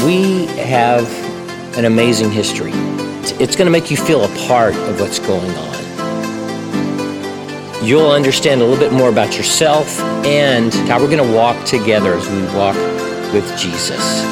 We have an amazing history. It's going to make you feel a part of what's going on. You'll understand a little bit more about yourself and how we're going to walk together as we walk with Jesus.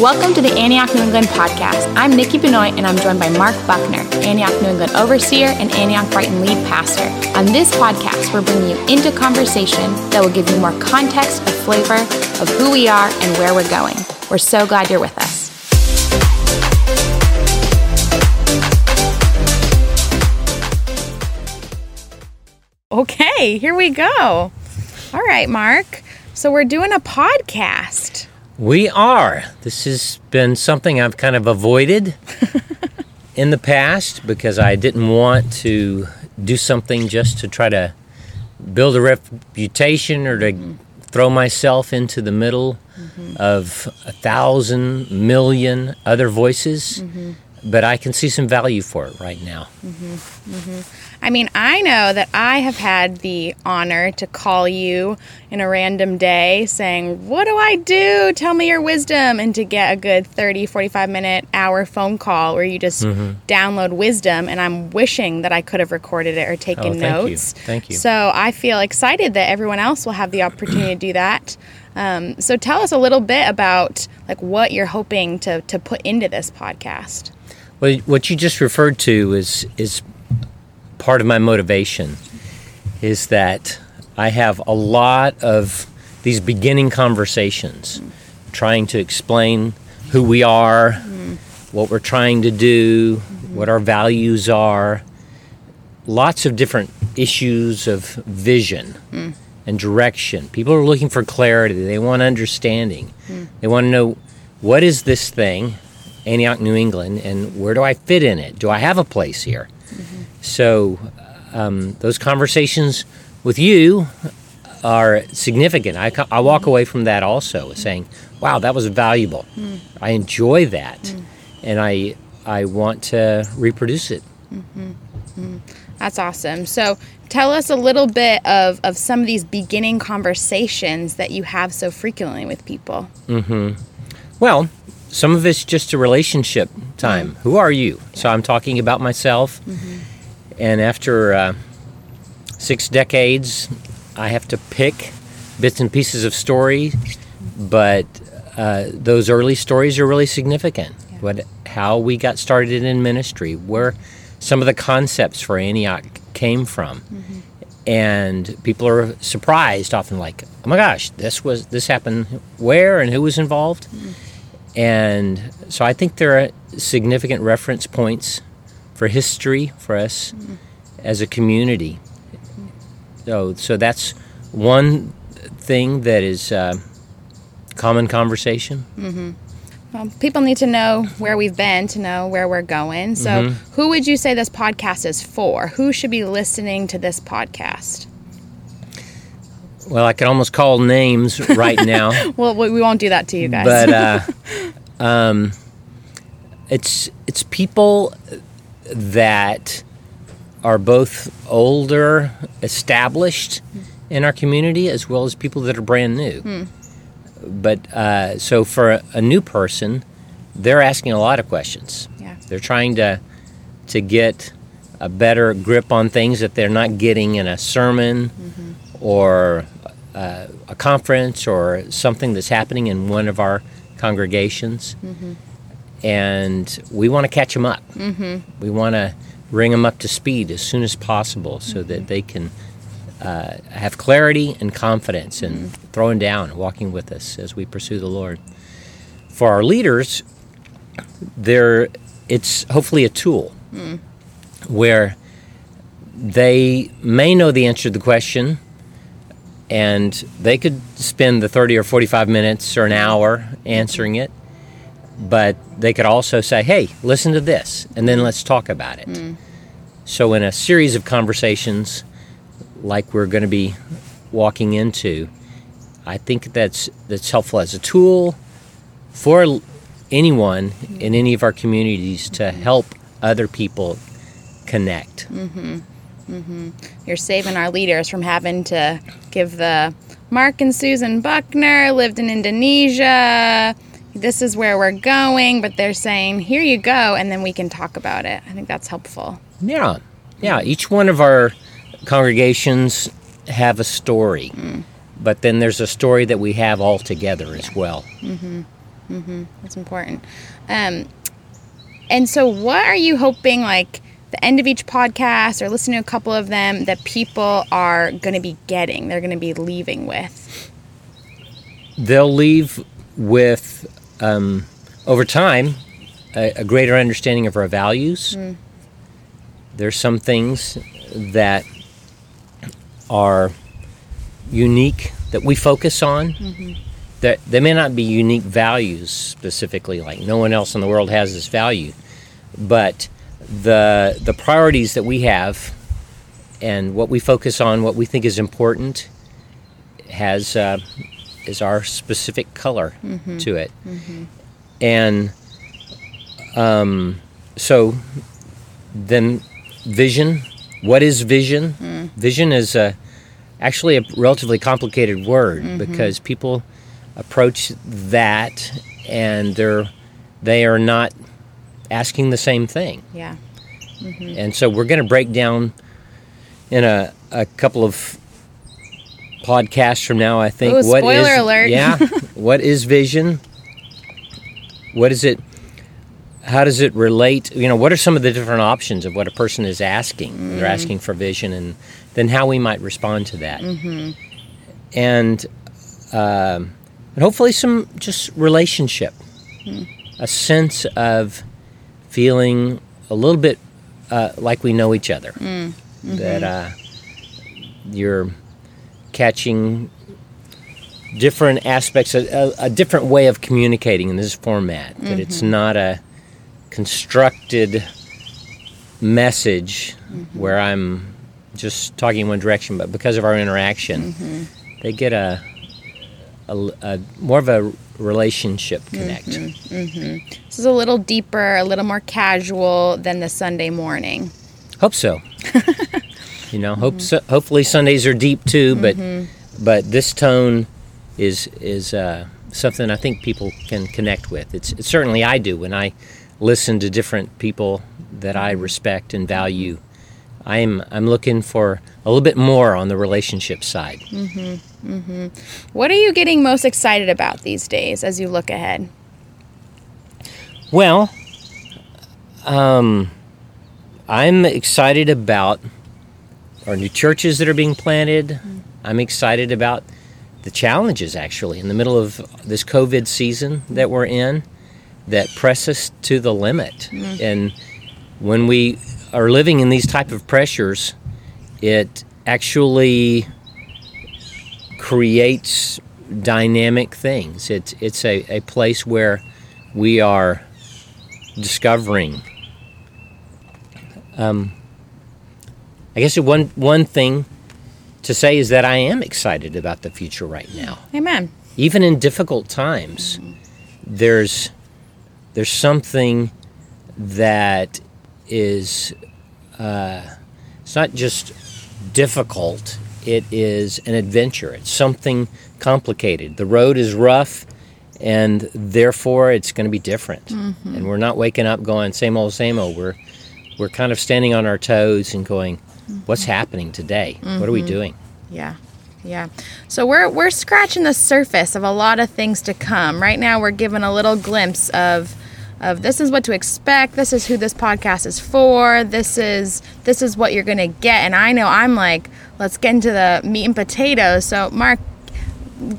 Welcome to the Antioch New England podcast. I'm Nikki Benoit and I'm joined by Mark Buckner, Antioch New England Overseer and Antioch Brighton Lead Pastor. On this podcast, we're bringing you into conversation that will give you more context, a flavor of who we are and where we're going. We're so glad you're with us. Okay, here we go. All right, Mark. So we're doing a podcast. We are. This has been something I've kind of avoided in the past because I didn't want to do something just to try to build a reputation or to mm-hmm. throw myself into the middle mm-hmm. of a thousand million other voices. Mm-hmm. But I can see some value for it right now. I mean, I know that I have had the honor to call you in a random day saying, What do I do? Tell me your wisdom. And to get a good 30, 45 minute, hour phone call where you just mm-hmm. download wisdom. And I'm wishing that I could have recorded it or taken oh, thank notes. You. Thank you. So I feel excited that everyone else will have the opportunity to do that. Um, so tell us a little bit about like what you're hoping to, to put into this podcast. Well, what you just referred to is is part of my motivation is that I have a lot of these beginning conversations trying to explain who we are, mm. what we're trying to do, mm-hmm. what our values are. Lots of different issues of vision mm. and direction. People are looking for clarity, they want understanding. Mm. They want to know what is this thing, Antioch, New England, and where do I fit in it? Do I have a place here? So um, those conversations with you are significant. I, I walk away from that also saying, wow, that was valuable. Mm. I enjoy that. Mm. And I, I want to reproduce it. Mm-hmm. Mm. That's awesome. So tell us a little bit of, of some of these beginning conversations that you have so frequently with people. Mm-hmm. Well, some of it's just a relationship time. Mm. Who are you? So I'm talking about myself. And after uh, six decades, I have to pick bits and pieces of story, but uh, those early stories are really significant. Yeah. What, how we got started in ministry, where some of the concepts for Antioch came from, mm-hmm. and people are surprised often, like, "Oh my gosh, this was this happened where and who was involved?" Mm-hmm. And so I think there are significant reference points for history for us mm-hmm. as a community. So, so that's one thing that is uh, common conversation. Mm-hmm. Well, people need to know where we've been to know where we're going. So, mm-hmm. who would you say this podcast is for? Who should be listening to this podcast? Well, I could almost call names right now. well, we won't do that to you guys. But uh, um, it's it's people that are both older, established in our community, as well as people that are brand new. Hmm. But uh, so for a, a, new person, they're asking a lot of questions. Yeah. They're trying to to get a better grip on things that they're not getting in a sermon mm-hmm. or uh, a conference or something that's happening in one of our congregations. Mm-hmm and we want to catch them up. Mm-hmm. We want to bring them up to speed as soon as possible so mm-hmm. that they can uh, have clarity and confidence in mm-hmm. throwing down and walking with us as we pursue the Lord. For our leaders, there it's hopefully a tool mm. where they may know the answer to the question and they could spend the 30 or 45 minutes or an hour answering it but they could also say, hey, listen to this, and then let's talk about it. Mm. So, in a series of conversations like we're going to be walking into, I think that's, that's helpful as a tool for anyone in any of our communities to help other people connect. Mm-hmm. Mm-hmm. You're saving our leaders from having to give the Mark and Susan Buckner lived in Indonesia. This is where we're going, but they're saying, here you go, and then we can talk about it. I think that's helpful. Yeah, yeah. Each one of our congregations have a story, but then there's a story that we have all together as well. Mhm. Mhm. That's important. Um, and so, what are you hoping, like, the end of each podcast or listening to a couple of them, that people are going to be getting, they're going to be leaving with? They'll leave with, um, over time, a, a greater understanding of our values. There's some things that are unique that we focus on. That they may not be unique values specifically, like no one else in the world has this value, but the the priorities that we have and what we focus on, what we think is important, has uh, is our specific color mm-hmm. to it, mm-hmm. and um, so then vision. What is vision? Mm. Vision is a, actually a relatively complicated word mm-hmm. because people approach that and they're they are not asking the same thing. Yeah. And so we're going to break down in a, a couple of podcasts from now, I think. Ooh, what is- spoiler alert. Yeah. what is vision? What is it? How does it relate? You know, what are some of the different options of what a person is asking? when They're asking for vision, and then how we might respond to that. And um, and hopefully some just relationship, a sense of feeling a little bit uh, like we know each other. That uh, you're catching different aspects, a, a, a different way of communicating in this format. That mm-hmm. it's not a constructed message mm-hmm. where I'm just talking in one direction, but because of our interaction, mm-hmm. they get a, a, a more of a relationship connect. This is a little deeper, a little more casual than the Sunday morning. Hope so. you know, hope mm-hmm. so, hopefully Sundays are deep too, but mm-hmm. but this tone is is uh, something I think people can connect with. It's, it's certainly I do when I listen to different people that I mm-hmm. respect and value. I'm I'm looking for a little bit more on the relationship side. What are you getting most excited about these days as you look ahead? Well, um, I'm excited about our new churches that are being planted. I'm excited about the challenges actually in the middle of this COVID season that we're in that press us to the limit. And when we are living in these type of pressures, it actually creates dynamic things. It's it's a, a place where we are discovering. Um, I guess one one thing to say is that I am excited about the future right now. Amen. Even in difficult times, there's there's something that is uh, it's not just difficult. It is an adventure. It's something complicated. The road is rough, and therefore it's going to be different. And we're not waking up going same old, same old. We're we're kind of standing on our toes and going, "What's happening today? What are we mm-hmm. doing?" Yeah. Yeah. So we're we're scratching the surface of a lot of things to come. Right now we're given a little glimpse of of this is what to expect. This is who this podcast is for. This is this is what you're going to get. And I know I'm like, let's get into the meat and potatoes. So Mark,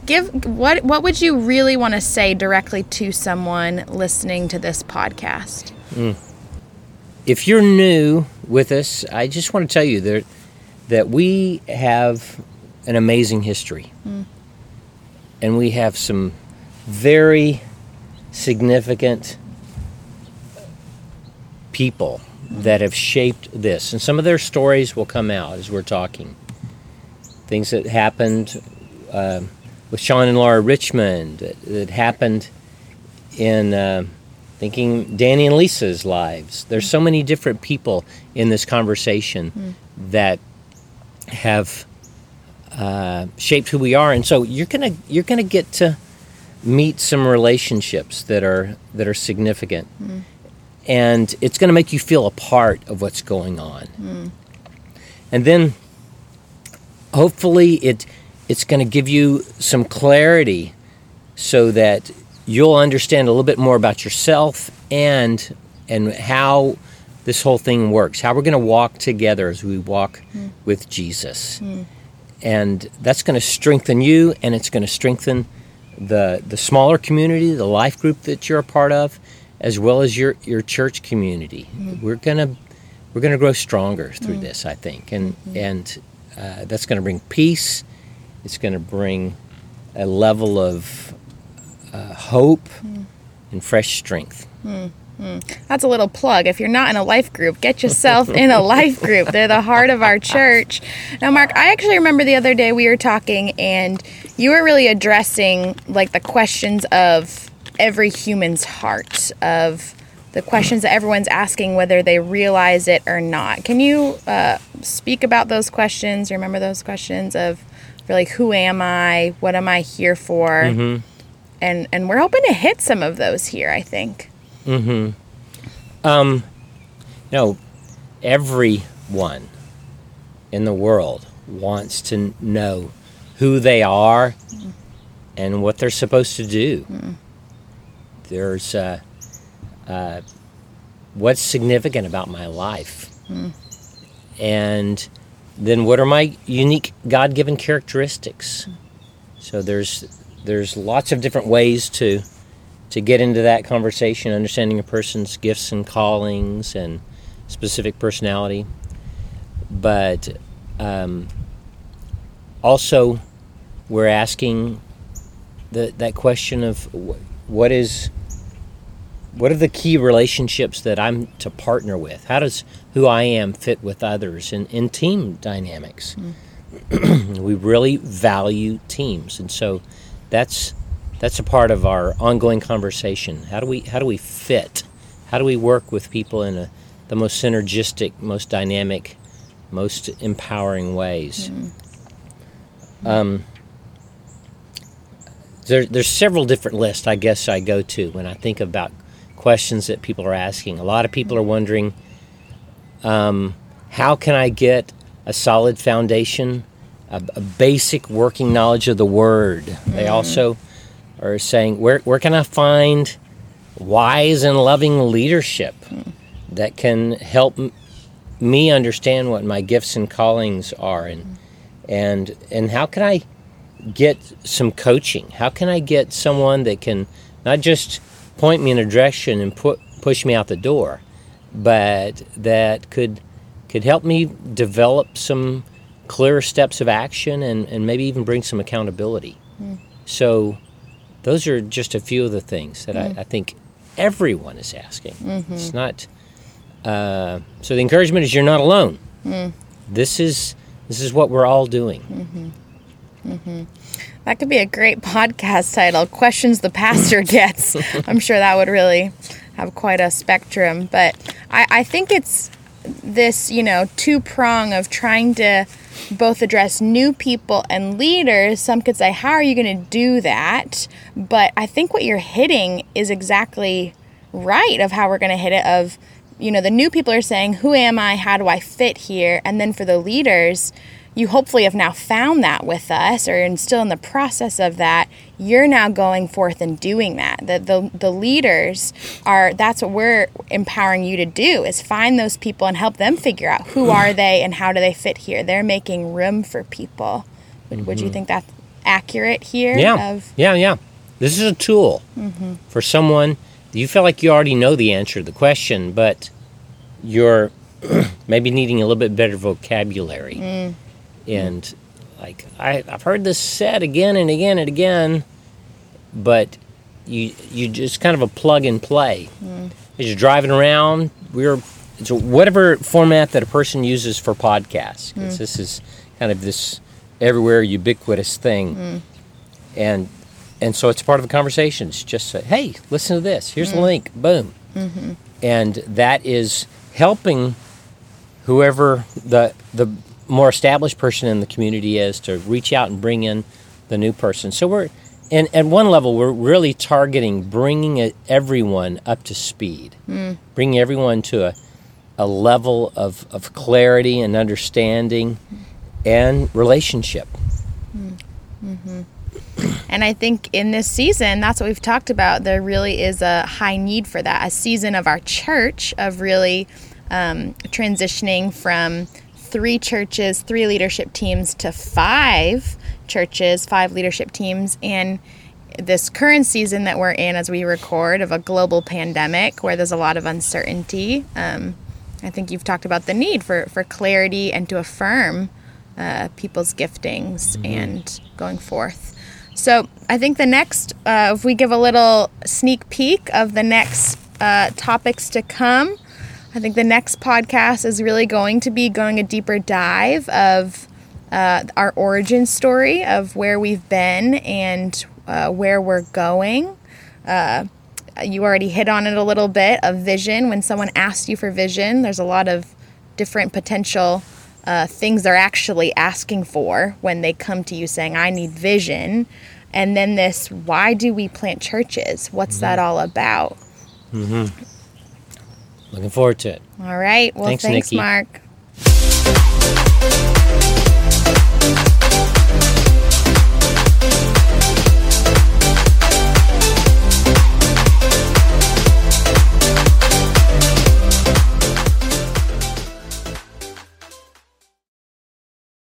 give what what would you really want to say directly to someone listening to this podcast? Mm. If you're new with us, I just want to tell you that that we have an amazing history, and we have some very significant people that have shaped this, and some of their stories will come out as we're talking. Things that happened uh, with Sean and Laura Richmond, that, that happened in. Uh, thinking Danny and Lisa's lives. There's mm. so many different people in this conversation mm. that have uh, shaped who we are, and so you're gonna you're gonna get to meet some relationships that are that are significant, mm. and it's gonna make you feel a part of what's going on, and then hopefully it it's going to give you some clarity so that you'll understand a little bit more about yourself and and how this whole thing works how we're going to walk together as we walk hmm. with jesus. Hmm. And that's going to strengthen you and it's going to strengthen the the smaller community the life group that you're a part of as well as your your church community. Hmm. We're going to we're going to grow stronger through this i think. And and uh, that's going to bring peace. It's going to bring a level of uh, hope and fresh strength That's a little plug. If you're not in a life group, get yourself in a life group. They're the heart of our church. Now, Mark, I actually remember the other day we were talking and you were really addressing like the questions of every human's heart, of the questions that everyone's asking, whether they realize it or not. Can you uh, speak about those questions? Remember those questions of really who am I? What am I here for? And and we're hoping to hit some of those here, I think. Um, no, everyone in the world wants to know who they are and what they're supposed to do. There's uh, uh, what's significant about my life, and then what are my unique God-given characteristics. So there's there's lots of different ways to to get into that conversation, understanding a person's gifts and callings and specific personality. But um, also, we're asking the, that question of what is what are the key relationships that I'm to partner with? How does who I am fit with others in, in team dynamics? we really value teams, and so that's that's a part of our ongoing conversation. How do we how do we fit? How do we work with people in a, the most synergistic, most dynamic, most empowering ways? Um, there, there's several different lists I guess I go to when I think about questions that people are asking. A lot of people are wondering, um, how can I get a solid foundation, a, a basic working knowledge of the Word? They mm-hmm. also are saying, where, where can I find wise and loving leadership that can help m- me understand what my gifts and callings are and and and how can I get some coaching? How can I get someone that can not just point me in a direction and put push me out the door, but that could could help me develop some clearer steps of action and, and maybe even bring some accountability. Hmm. So those are just a few of the things that I, hmm. I think everyone is asking. Mm-hmm. It's not uh, so the encouragement is you're not alone. Hmm. This is this is what we're all doing. Mm-hmm. Mm-hmm. That could be a great podcast title. Questions the pastor gets. I'm sure that would really have quite a spectrum. But I, I think it's this, you know, two prong of trying to both address new people and leaders. Some could say, How are you going to do that? But I think what you're hitting is exactly right of how we're going to hit it of you know the new people are saying who am i how do i fit here and then for the leaders you hopefully have now found that with us or are still in the process of that you're now going forth and doing that the, the the leaders are that's what we're empowering you to do is find those people and help them figure out who are they and how do they fit here they're making room for people would, would you think that's accurate here Mm-hmm. Yeah. of yeah, yeah. This is a tool for someone you feel like you already know the answer to the question, but you're maybe needing a little bit better vocabulary. Mm-hmm. And like I, I've heard this said again and again and again, but you you just kind of a plug and play. Mm. As you're driving around, we're it's whatever format that a person uses for podcasts. 'cause mm. This is kind of this everywhere ubiquitous thing, mm. and and so it's part of the conversation. It's just say, hey, listen to this. Here's the link. Boom, mm-hmm. and that is helping whoever the the more established person in the community is to reach out and bring in the new person. So we're and at one level we're really targeting bringing everyone up to speed, mm. bringing everyone to a a level of, of clarity and understanding and relationship. Mm-hmm. And I think in this season, that's what we've talked about. There really is a high need for that. A season of our church of really um, transitioning from three churches, three leadership teams to five churches, five leadership teams. And this current season that we're in as we record of a global pandemic where there's a lot of uncertainty. Um, I think you've talked about the need for, for clarity and to affirm uh, people's giftings mm-hmm. and going forth. So I think the next, uh, if we give a little sneak peek of the next uh, topics to come, I think the next podcast is really going to be going a deeper dive of uh, our origin story of where we've been and uh, where we're going. Uh, you already hit on it a little bit of vision. When someone asks you for vision, there's a lot of different potential uh, things they're actually asking for when they come to you saying, I need vision. And then this, why do we plant churches? What's mm-hmm. that all about? Mm-hmm. Looking forward to it. All right. Well, thanks, thanks Mark.